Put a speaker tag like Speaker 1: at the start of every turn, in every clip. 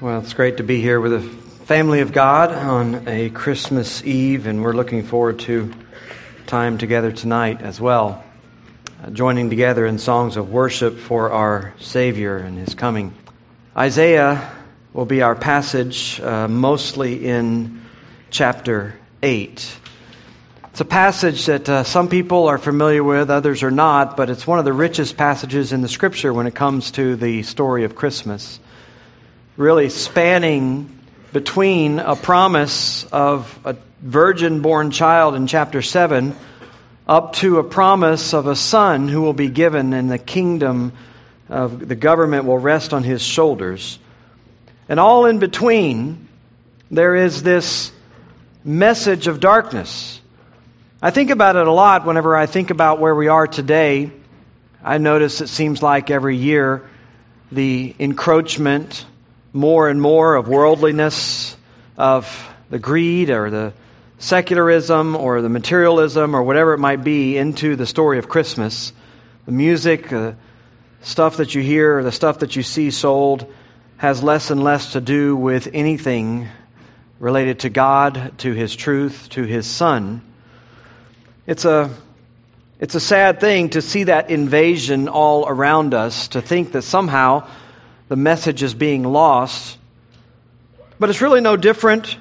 Speaker 1: Well, it's great to be here with the family of God on a Christmas Eve, and we're looking forward to time together tonight as well, uh, joining together in songs of worship for our Savior and His coming. Isaiah will be our passage, uh, mostly in chapter 8. It's a passage that uh, some people are familiar with, others are not, but it's one of the richest passages in the Scripture when it comes to the story of Christmas really spanning between a promise of a virgin born child in chapter 7 up to a promise of a son who will be given and the kingdom of the government will rest on his shoulders. And all in between, there is this message of darkness. I think about it a lot whenever I think about where we are today. I notice it seems like every year the encroachment more and more of worldliness, of the greed or the secularism or the materialism or whatever it might be into the story of Christmas. The music, the stuff that you hear, the stuff that you see sold has less and less to do with anything related to God, to His truth, to His Son. It's a, it's a sad thing to see that invasion all around us, to think that somehow the message is being lost. But it's really no different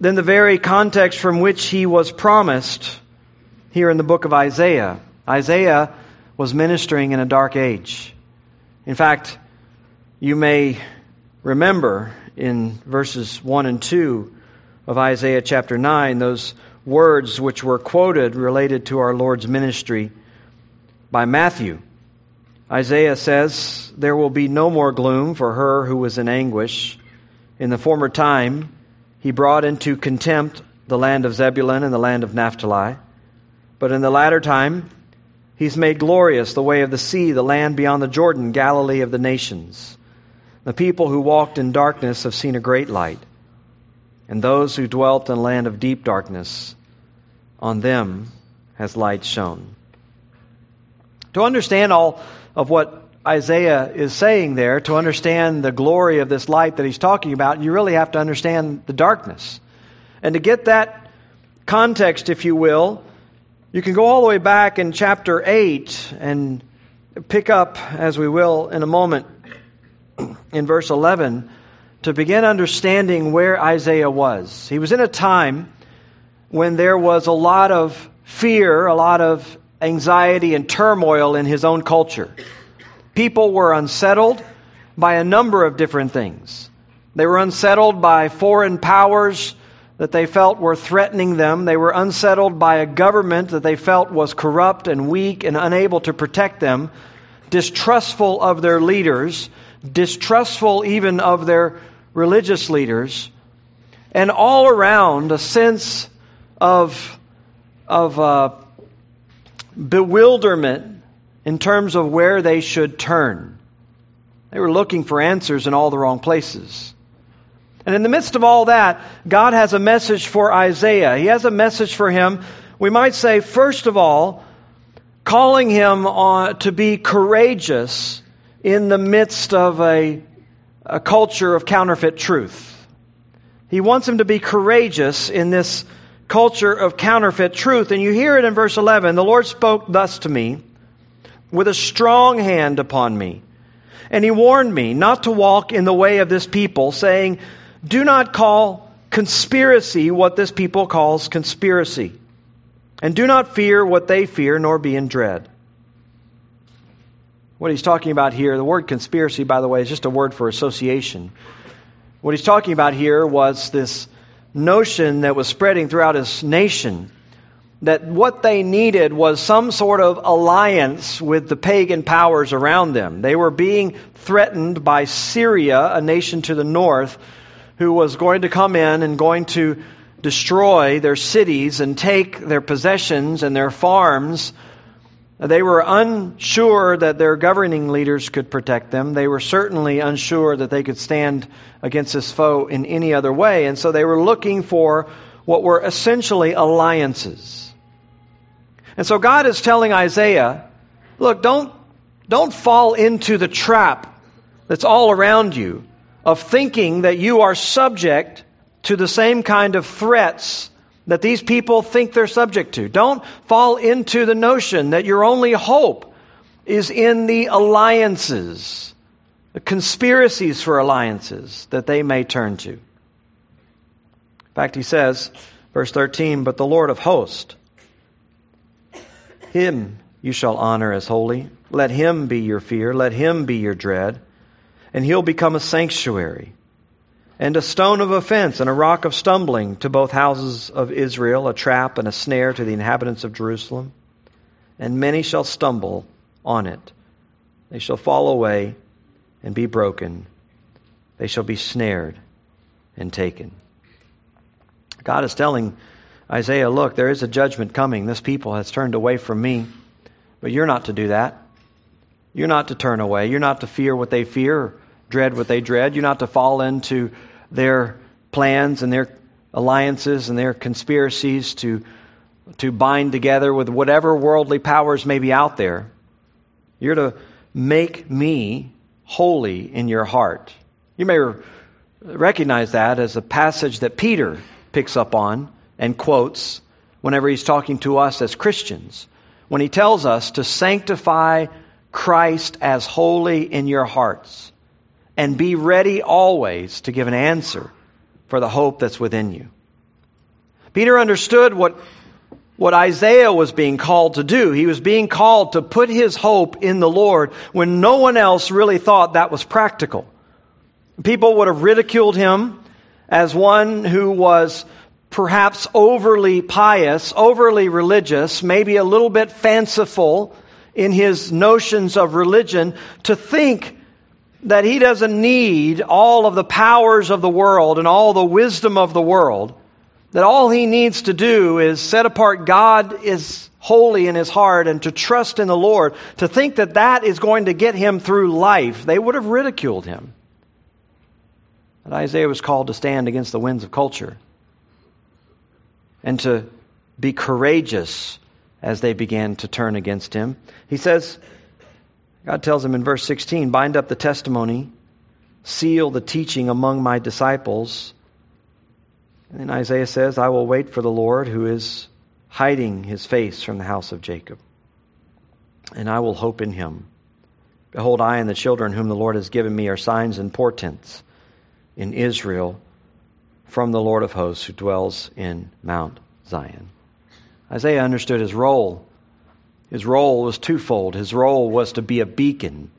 Speaker 1: than the very context from which he was promised here in the book of Isaiah. Isaiah was ministering in a dark age. In fact, you may remember in verses 1 and 2 of Isaiah chapter 9 those words which were quoted related to our Lord's ministry by Matthew. Isaiah says, There will be no more gloom for her who was in anguish. In the former time, he brought into contempt the land of Zebulun and the land of Naphtali. But in the latter time, he's made glorious the way of the sea, the land beyond the Jordan, Galilee of the nations. The people who walked in darkness have seen a great light. And those who dwelt in a land of deep darkness, on them has light shone. To understand all of what Isaiah is saying there, to understand the glory of this light that he's talking about, you really have to understand the darkness. And to get that context, if you will, you can go all the way back in chapter 8 and pick up, as we will in a moment, in verse 11 to begin understanding where Isaiah was. He was in a time when there was a lot of fear, a lot of anxiety and turmoil in his own culture. People were unsettled by a number of different things. They were unsettled by foreign powers that they felt were threatening them. They were unsettled by a government that they felt was corrupt and weak and unable to protect them, distrustful of their leaders, distrustful even of their religious leaders, and all around a sense of, of uh, bewilderment in terms of where they should turn. They were looking for answers in all the wrong places. And in the midst of all that, God has a message for Isaiah. He has a message for him, we might say, first of all, calling him on, to be courageous in the midst of a, a culture of counterfeit truth. He wants him to be courageous in this culture of counterfeit truth. And you hear it in verse 11 The Lord spoke thus to me with a strong hand upon me. And he warned me not to walk in the way of this people, saying, Do not call conspiracy what this people calls conspiracy. And do not fear what they fear, nor be in dread. What he's talking about here, the word conspiracy, by the way, is just a word for association. What he's talking about here was this notion that was spreading throughout his nation that what they needed was some sort of alliance with the pagan powers around them. They were being threatened by Syria, a nation to the north, who was going to come in and going to destroy their cities and take their possessions and their farms they were unsure that their governing leaders could protect them. They were certainly unsure that they could stand against this foe in any other way. And so they were looking for what were essentially alliances. And so God is telling Isaiah, look, don't, don't fall into the trap that's all around you of thinking that you are subject to the same kind of threats that these people think they're subject to. Don't fall into the notion that your only hope is in the alliances, the conspiracies for alliances that they may turn to. In fact, he says, verse 13, But the Lord of hosts, him you shall honor as holy. Let him be your fear. Let him be your dread. And he'll become a sanctuary and a stone of offense and a rock of stumbling to both houses of Israel, a trap and a snare to the inhabitants of Jerusalem. And many shall stumble on it. They shall fall away and be broken. They shall be snared and taken. God is telling Isaiah, look, there is a judgment coming. This people has turned away from me. But you're not to do that. You're not to turn away. You're not to fear what they fear, dread what they dread. You're not to fall into their plans and their alliances and their conspiracies to, to bind together with whatever worldly powers may be out there. You're to make me holy in your heart. You may recognize that as a passage that Peter picks up on and quotes whenever he's talking to us as Christians when he tells us to sanctify Christ as holy in your hearts and be ready always to give an answer for the hope that's within you. Peter understood what, what Isaiah was being called to do. He was being called to put his hope in the Lord when no one else really thought that was practical. People would have ridiculed him as one who was perhaps overly pious, overly religious, maybe a little bit fanciful in his notions of religion, to think that he doesn't need all of the powers of the world and all the wisdom of the world, that all he needs to do is set apart God is holy in his heart and to trust in the Lord, to think that that is going to get him through life, they would have ridiculed him. But Isaiah was called to stand against the winds of culture and to be courageous as they began to turn against him. He says, God tells him in verse 16, bind up the testimony, seal the teaching among my disciples. And then Isaiah says, I will wait for the Lord who is hiding his face from the house of Jacob, and I will hope in him. Behold, I and the children whom the Lord has given me are signs and portents in Israel from the Lord of hosts who dwells in Mount Zion. Isaiah understood his role. His role was twofold. His role was to be a beacon,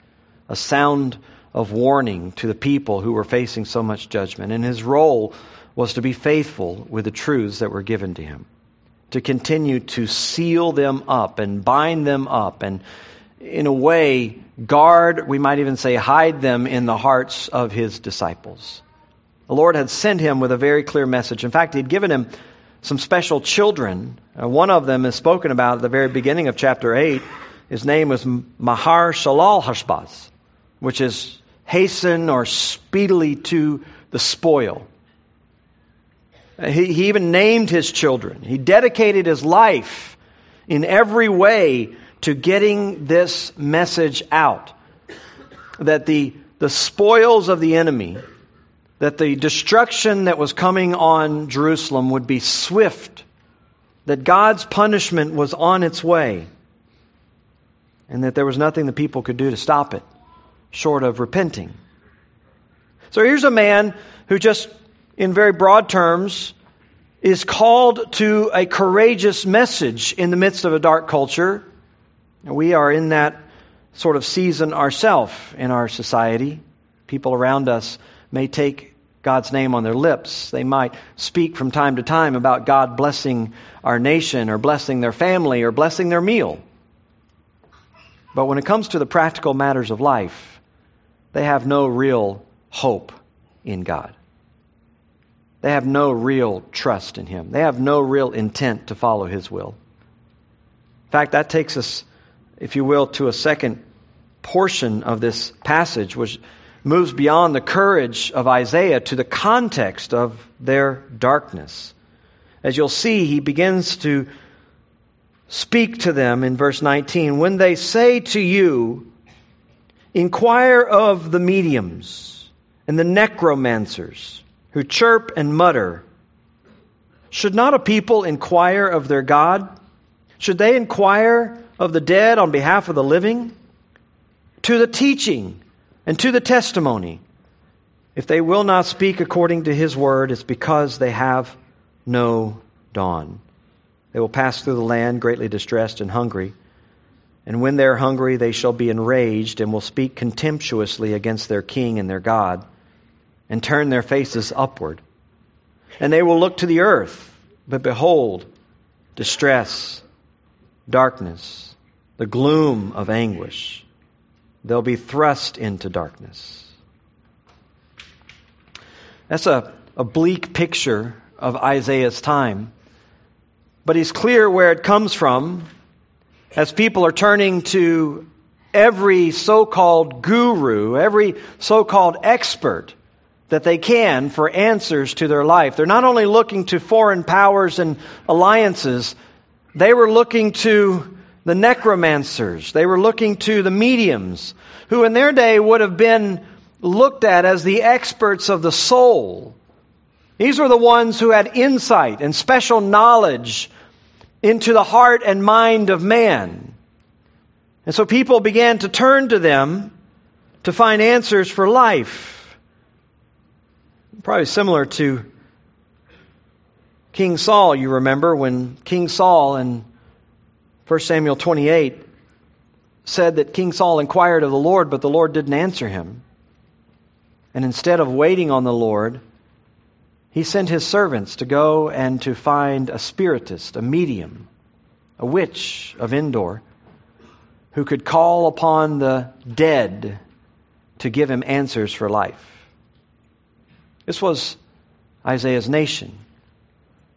Speaker 1: a sound of warning to the people who were facing so much judgment. And his role was to be faithful with the truths that were given to him, to continue to seal them up and bind them up and, in a way, guard, we might even say, hide them in the hearts of his disciples. The Lord had sent him with a very clear message. In fact, He had given him some special children. Uh, one of them is spoken about at the very beginning of chapter 8. His name was Maher-shalal-hash-baz, which is hasten or speedily to the spoil. Uh, he, he even named his children. He dedicated his life in every way to getting this message out that the, the spoils of the enemy that the destruction that was coming on Jerusalem would be swift, that God's punishment was on its way, and that there was nothing the people could do to stop it, short of repenting. So here's a man who, just in very broad terms, is called to a courageous message in the midst of a dark culture. We are in that sort of season ourselves in our society. People around us may take God's name on their lips. They might speak from time to time about God blessing our nation or blessing their family or blessing their meal. But when it comes to the practical matters of life, they have no real hope in God. They have no real trust in Him. They have no real intent to follow His will. In fact, that takes us, if you will, to a second portion of this passage, which moves beyond the courage of Isaiah to the context of their darkness. As you'll see, he begins to speak to them in verse 19. When they say to you, Inquire of the mediums and the necromancers who chirp and mutter. Should not a people inquire of their God? Should they inquire of the dead on behalf of the living? To the teaching and to the testimony. If they will not speak according to his word, it's because they have no dawn. They will pass through the land greatly distressed and hungry. And when they are hungry, they shall be enraged and will speak contemptuously against their king and their God and turn their faces upward. And they will look to the earth, but behold, distress, darkness, the gloom of anguish. They'll be thrust into darkness. That's a, a bleak picture of Isaiah's time. But he's clear where it comes from as people are turning to every so called guru, every so called expert that they can for answers to their life. They're not only looking to foreign powers and alliances, they were looking to the necromancers, they were looking to the mediums, who in their day would have been looked at as the experts of the soul. These were the ones who had insight and special knowledge into the heart and mind of man. And so people began to turn to them to find answers for life. Probably similar to King Saul, you remember, when King Saul in 1 Samuel 28 said that King Saul inquired of the Lord, but the Lord didn't answer him. And instead of waiting on the Lord, he sent his servants to go and to find a spiritist, a medium, a witch of Endor, who could call upon the dead to give him answers for life. This was Isaiah's nation.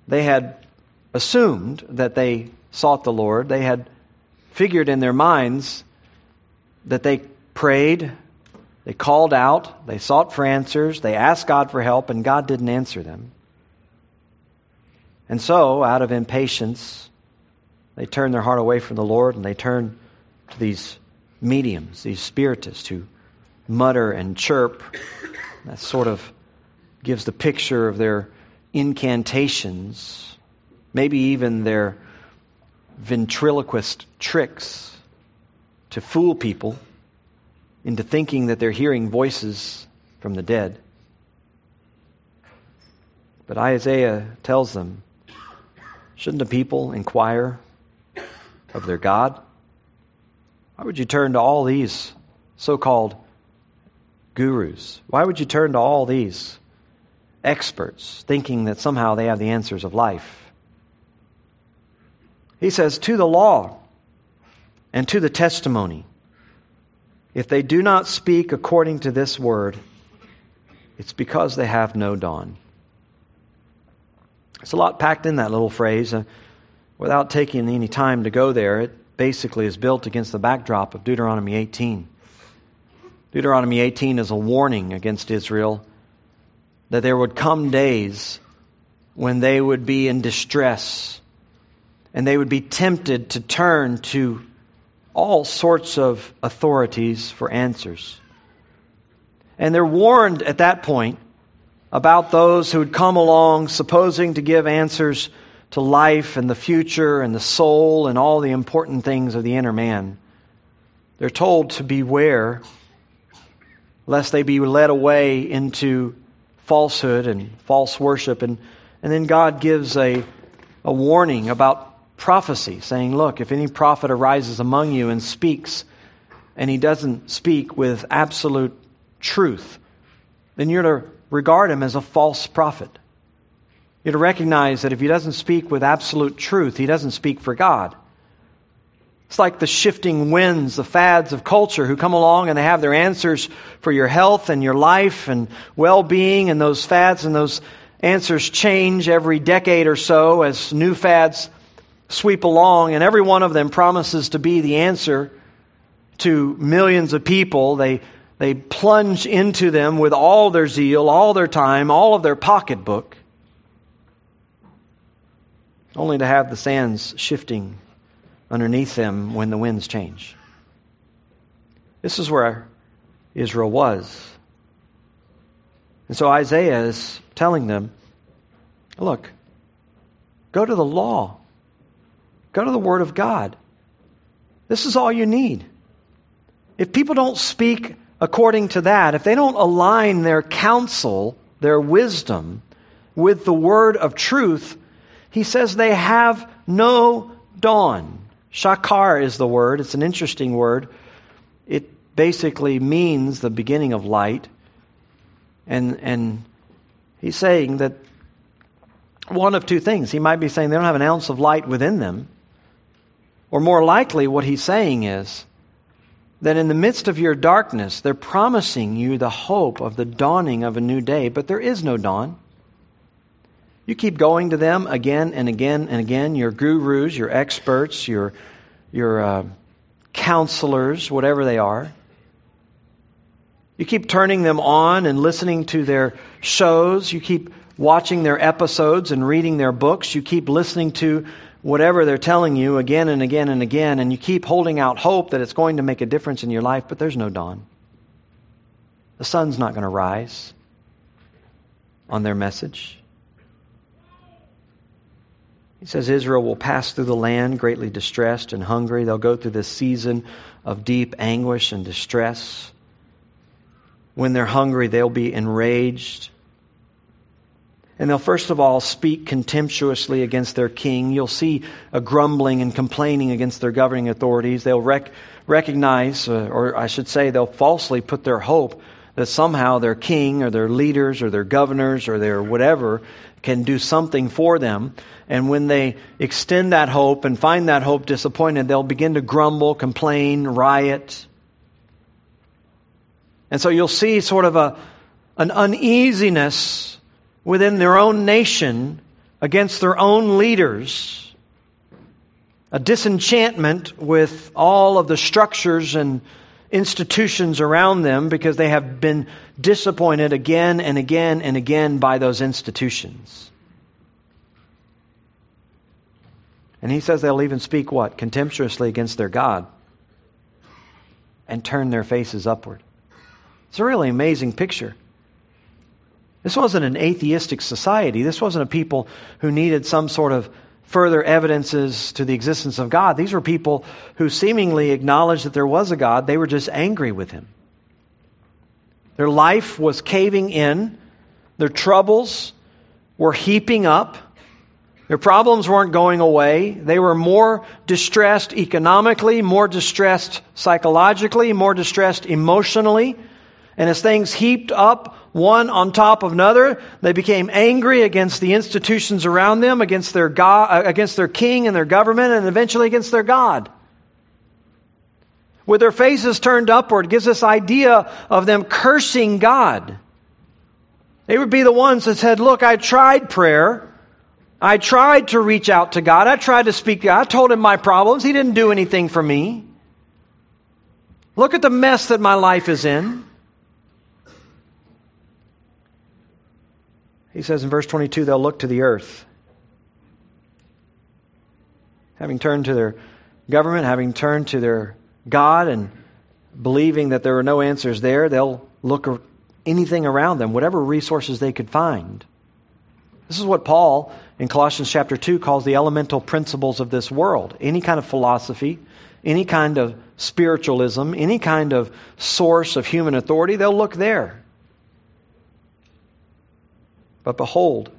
Speaker 1: They had assumed that they sought the Lord. They had figured in their minds that they prayed, they called out, they sought for answers, they asked God for help, and God didn't answer them. And so, out of impatience, they turned their heart away from the Lord and they turned to these mediums, these spiritists who mutter and chirp. That sort of gives the picture of their incantations, maybe even their ventriloquist tricks to fool people into thinking that they're hearing voices from the dead. But Isaiah tells them shouldn't the people inquire of their God? Why would you turn to all these so called gurus? Why would you turn to all these experts thinking that somehow they have the answers of life? He says, To the law and to the testimony. If they do not speak according to this word, it's because they have no dawn. It's a lot packed in that little phrase. Uh, without taking any time to go there, it basically is built against the backdrop of Deuteronomy 18. Deuteronomy 18 is a warning against Israel that there would come days when they would be in distress and they would be tempted to turn to all sorts of authorities for answers. And they're warned at that point about those who would come along supposing to give answers to life and the future and the soul and all the important things of the inner man. They're told to beware lest they be led away into falsehood and false worship. And, and then God gives a, a warning about prophecy, saying, Look, if any prophet arises among you and speaks, and he doesn't speak with absolute truth, then you're to regard him as a false prophet. You're to recognize that if he doesn't speak with absolute truth, he doesn't speak for God. It's like the shifting winds, the fads of culture who come along and they have their answers for your health and your life and well being, and those fads and those answers change every decade or so as new fads sweep along, and every one of them promises to be the answer to millions of people. They, they plunge into them with all their zeal, all their time, all of their pocketbook, only to have the sands shifting underneath them when the winds change. This is where Israel was. And so Isaiah is telling them look, go to the law, go to the Word of God. This is all you need. If people don't speak according to that, if they don't align their counsel, their wisdom, with the word of truth, he says they have no dawn. Shakar is the word. It's an interesting word. It basically means the beginning of light. And, and he's saying that one of two things. He might be saying they don't have an ounce of light within them. Or more likely, what he's saying is that in the midst of your darkness, they're promising you the hope of the dawning of a new day, but there is no dawn. You keep going to them again and again and again, your gurus, your experts, your, your uh, counselors, whatever they are. You keep turning them on and listening to their shows. You keep watching their episodes and reading their books. You keep listening to whatever they're telling you again and again and again, and you keep holding out hope that it's going to make a difference in your life, but there's no dawn. The sun's not going to rise on their message. He says Israel will pass through the land greatly distressed and hungry. They'll go through this season of deep anguish and distress. When they're hungry, they'll be enraged. And they'll first of all speak contemptuously against their king. You'll see a grumbling and complaining against their governing authorities. They'll rec- recognize, uh, or I should say, they'll falsely put their hope that somehow their king or their leaders or their governors or their whatever can do something for them. And when they extend that hope and find that hope disappointed, they'll begin to grumble, complain, riot. And so you'll see sort of a, an uneasiness within their own nation against their own leaders, a disenchantment with all of the structures and institutions around them because they have been disappointed again and again and again by those institutions. And he says they'll even speak what? Contemptuously against their God and turn their faces upward. It's a really amazing picture. This wasn't an atheistic society. This wasn't a people who needed some sort of further evidences to the existence of God. These were people who seemingly acknowledged that there was a God. They were just angry with him. Their life was caving in, their troubles were heaping up. Their problems weren't going away. They were more distressed economically, more distressed psychologically, more distressed emotionally. And as things heaped up one on top of another, they became angry against the institutions around them, against their God, uh, against their king and their government, and eventually against their God. With their faces turned upward gives this idea of them cursing God. They would be the ones that said, Look, I tried prayer. I tried to reach out to God. I tried to speak to God. I told him my problems. He didn't do anything for me. Look at the mess that my life is in. He says in verse 22 they'll look to the earth. Having turned to their government, having turned to their God, and believing that there are no answers there, they'll look anything around them, whatever resources they could find. This is what Paul in Colossians chapter 2 calls the elemental principles of this world. Any kind of philosophy, any kind of spiritualism, any kind of source of human authority, they'll look there. But behold,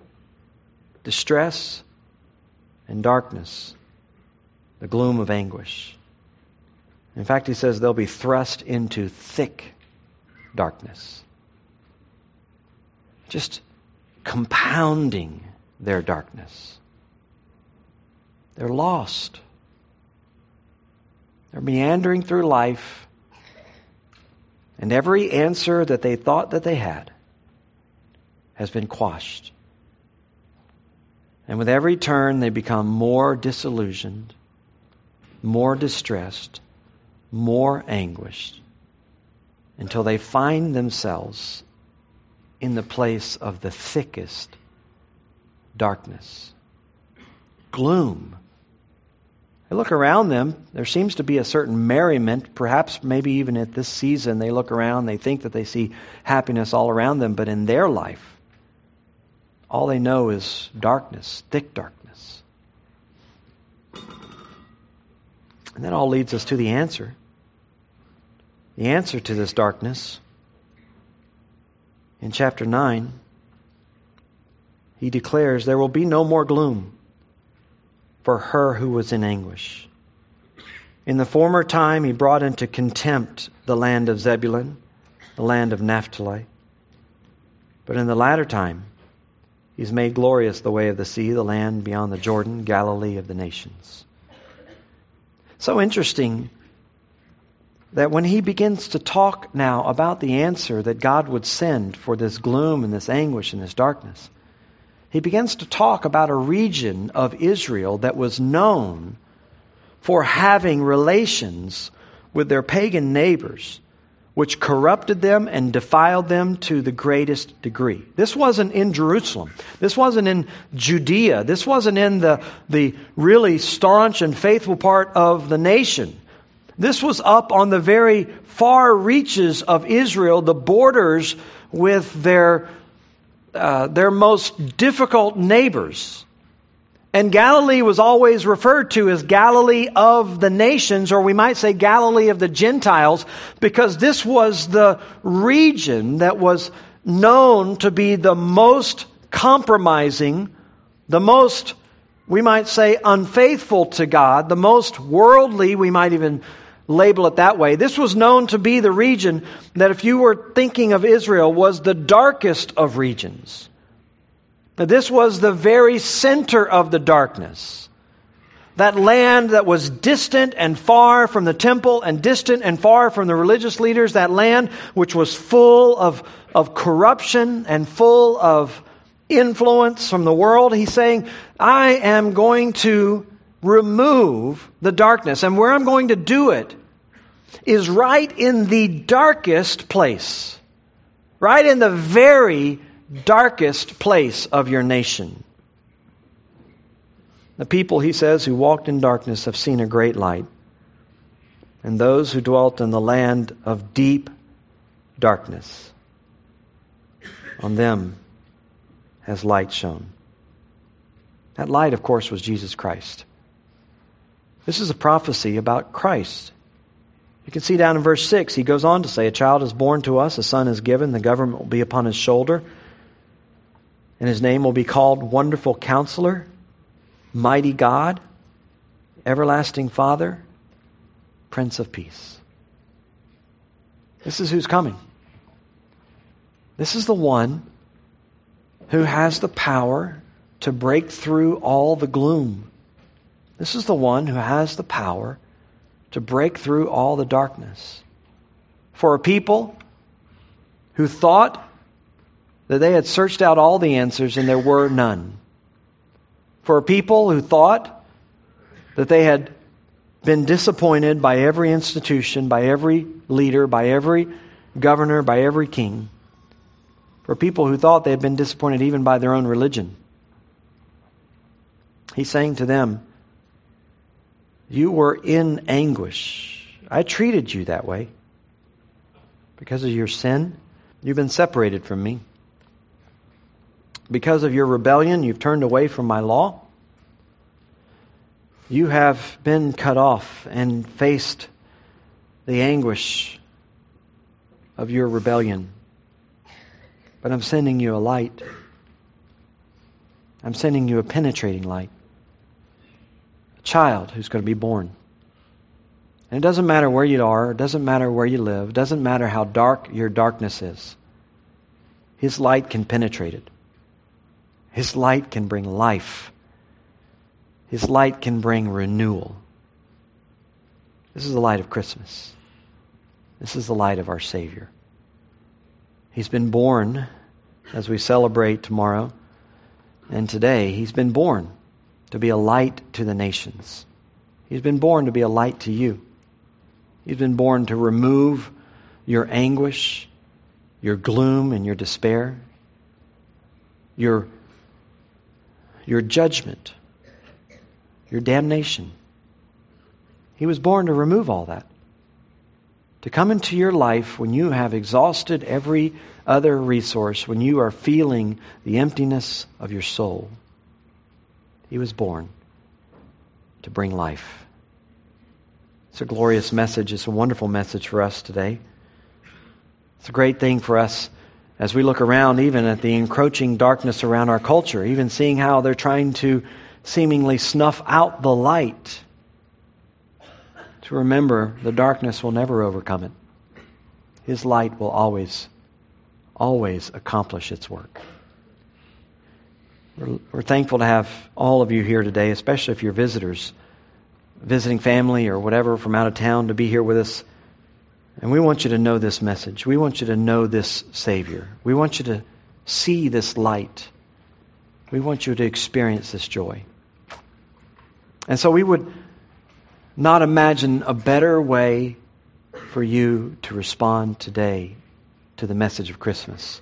Speaker 1: distress and darkness, the gloom of anguish. In fact, he says they'll be thrust into thick darkness, just compounding their darkness. They're lost. They're meandering through life, and every answer that they thought that they had has been quashed. And with every turn, they become more disillusioned, more distressed, more anguished, until they find themselves in the place of the thickest darkness, gloom, They look around them. There seems to be a certain merriment. Perhaps, maybe even at this season, they look around, they think that they see happiness all around them, but in their life, all they know is darkness, thick darkness. And that all leads us to the answer. The answer to this darkness. In chapter 9, he declares, There will be no more gloom for her who was in anguish. In the former time, he brought into contempt the land of Zebulun, the land of Naphtali. But in the latter time, he's made glorious the way of the sea, the land beyond the Jordan, Galilee of the nations. So interesting that when he begins to talk now about the answer that God would send for this gloom and this anguish and this darkness, he begins to talk about a region of Israel that was known for having relations with their pagan neighbors, which corrupted them and defiled them to the greatest degree. This wasn't in Jerusalem. This wasn't in Judea. This wasn't in the, the really staunch and faithful part of the nation. This was up on the very far reaches of Israel, the borders with their uh, their most difficult neighbors. And Galilee was always referred to as Galilee of the nations, or we might say Galilee of the Gentiles, because this was the region that was known to be the most compromising, the most, we might say, unfaithful to God, the most worldly, we might even label it that way. This was known to be the region that, if you were thinking of Israel, was the darkest of regions. Now, this was the very center of the darkness. That land that was distant and far from the temple and distant and far from the religious leaders, that land which was full of, of corruption and full of influence from the world. He's saying, I am going to remove the darkness. And where I'm going to do it is right in the darkest place, right in the very darkest place of your nation. The people, he says, who walked in darkness have seen a great light. And those who dwelt in the land of deep darkness, on them has light shone. That light, of course, was Jesus Christ. This is a prophecy about Christ. You can see down in verse 6, he goes on to say, A child is born to us, a son is given, the government will be upon his shoulder, and his name will be called Wonderful Counselor, Mighty God, Everlasting Father, Prince of Peace. This is who's coming. This is the one who has the power to break through all the gloom this is the one who has the power to break through all the darkness. For a people who thought that they had searched out all the answers and there were none. For people who thought that they had been disappointed by every institution, by every leader, by every governor, by every king. For people who thought they had been disappointed even by their own religion. He's saying to them, you were in anguish. I treated you that way. Because of your sin, you've been separated from me. Because of your rebellion, you've turned away from my law. You have been cut off and faced the anguish of your rebellion. But I'm sending you a light. I'm sending you a penetrating light A child who's going to be born. And it doesn't matter where you are, it doesn't matter where you live, it doesn't matter how dark your darkness is. His light can penetrate it. His light can bring life. His light can bring renewal. This is the light of Christmas. This is the light of our Savior. He's been born as we celebrate tomorrow. And today, He's been born to be a light to the nations. He's been born to be a light to you. He's been born to remove your anguish, your gloom, and your despair, your, your judgment, your damnation. He was born to remove all that. To come into your life when you have exhausted every other resource, when you are feeling the emptiness of your soul. He was born to bring life. It's a glorious message. It's a wonderful message for us today. It's a great thing for us as we look around, even at the encroaching darkness around our culture, even seeing how they're trying to seemingly snuff out the light. To remember the darkness will never overcome it. His light will always, always accomplish its work. We're, we're thankful to have all of you here today, especially if you're visitors, visiting family or whatever from out of town to be here with us. And we want you to know this message. We want you to know this Savior. We want you to see this light. We want you to experience this joy. And so we would not imagine a better way for you to respond today to the message of Christmas,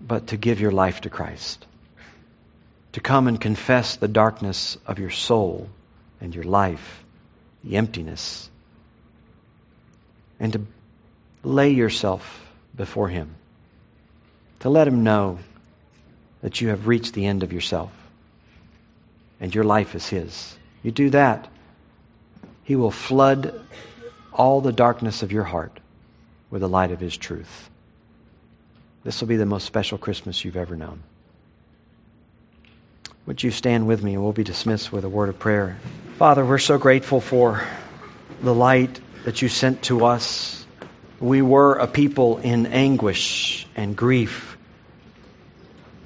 Speaker 1: but to give your life to Christ. To come and confess the darkness of your soul and your life, the emptiness and to lay yourself before Him, to let Him know that you have reached the end of yourself and your life is His. You do that, He will flood all the darkness of your heart with the light of His truth. This will be the most special Christmas you've ever known. Would you stand with me and we'll be dismissed with a word of prayer? Father, we're so grateful for the light that you sent to us. We were a people in anguish and grief.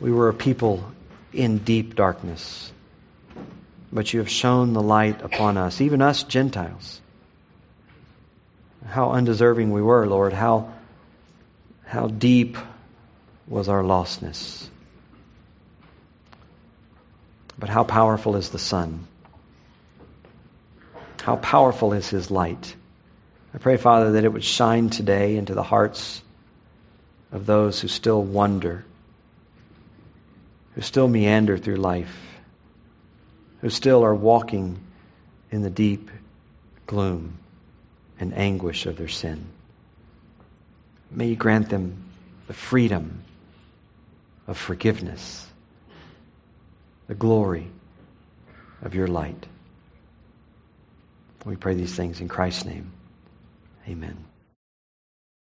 Speaker 1: We were a people in deep darkness. But you have shone the light upon us, even us Gentiles. How undeserving we were, Lord. How, how deep was our lostness. But how powerful is the sun? How powerful is his light? I pray, Father, that it would shine today into the hearts of those who still wonder, who still meander through life, who still are walking in the deep gloom and anguish of their sin. May you grant them the freedom of forgiveness, the glory of your light. We pray these things in Christ's name. Amen.